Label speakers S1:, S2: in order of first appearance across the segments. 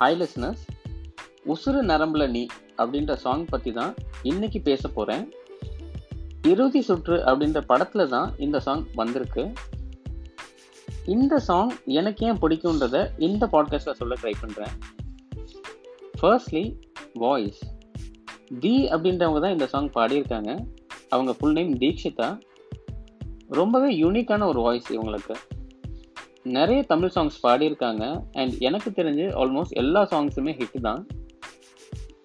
S1: Hi listeners உசுறு நரம்புல நீ அப்படின்ற சாங் பற்றி தான் இன்னைக்கு பேச போகிறேன் இறுதி சுற்று அப்படின்ற படத்தில் தான் இந்த சாங் வந்திருக்கு. இந்த சாங் எனக்கு ஏன் பிடிக்குன்றத இந்த பாட்காஸ்ட்டில் சொல்ல ட்ரை பண்ணுறேன் ஃபர்ஸ்ட்லி வாய்ஸ் தி அப்படின்றவங்க தான் இந்த சாங் பாடியிருக்காங்க. அவங்க ஃபுல் நேம் தீக்ஷிதா. ரொம்பவே யூனிக்கான ஒரு வாய்ஸ் இவங்களுக்கு. நிறைய தமிழ் சாங்ஸ் பாடியிருக்காங்க அண்ட் எனக்கு தெரிஞ்சு ஆல்மோஸ்ட் எல்லா சாங்ஸுமே ஹிட் தான்.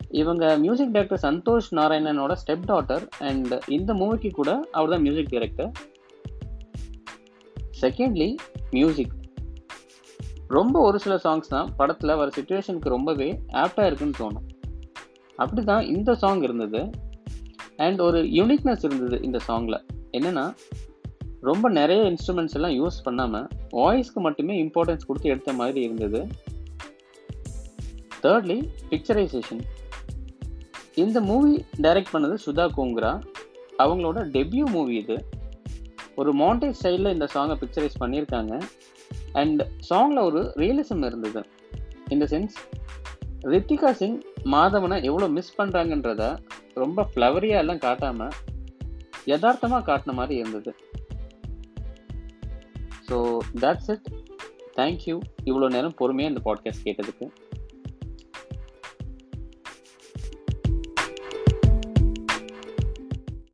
S1: இவங்க மியூசிக் டைரக்டர் சந்தோஷ் நாராயணனோட ஸ்டெப் டாட்டர் அண்ட் இந்த மூவிக்கு கூட அவர் தான் மியூசிக் டைரக்டர் செகண்ட்லி மியூசிக் ரொம்ப ஒரு சில சாங்ஸ் தான் படத்தில் வர சுச்சுவேஷனுக்கு ரொம்பவே ஆப்டாக இருக்குன்னு தோணும். அப்படி தான் இந்த சாங் இருந்தது அண்ட் ஒரு யூனிக்னஸ் இருந்தது இந்த சாங்கில் என்னென்னா ரொம்ப நிறைய இன்ஸ்ட்ருமெண்ட்ஸ் எல்லாம் யூஸ் பண்ணாமல் வாய்ஸ்க்கு மட்டுமே இம்பார்ட்டன்ஸ் கொடுத்து எடுத்த மாதிரி இருந்தது. தேர்ட்லி பிக்சரைசேஷன் இந்த மூவி டைரக்ட் பண்ணது சுதா கோங்க்ரா. அவங்களோட டெபியூ மூவி இது. ஒரு மாண்டேஜ் ஸ்டைலில் இந்த சாங்கை பிக்சரைஸ் பண்ணியிருக்காங்க. அண்ட் சாங்கில் ஒரு ரியலிசம் இருந்தது. இந்த சென்ஸ் ரித்திகா சிங் மாதவனை எவ்வளோ மிஸ் பண்ணுறாங்கன்றத ரொம்ப ஃப்ளவரியாக எல்லாம் காட்டாமல் யதார்த்தமாக காட்டின மாதிரி இருந்தது. ஸோ தட்ஸ் இட் தேங்க்யூ இவ்வளோ நேரம் பொறுமையாக இந்த பாட்காஸ்ட் கேட்டதுக்கு.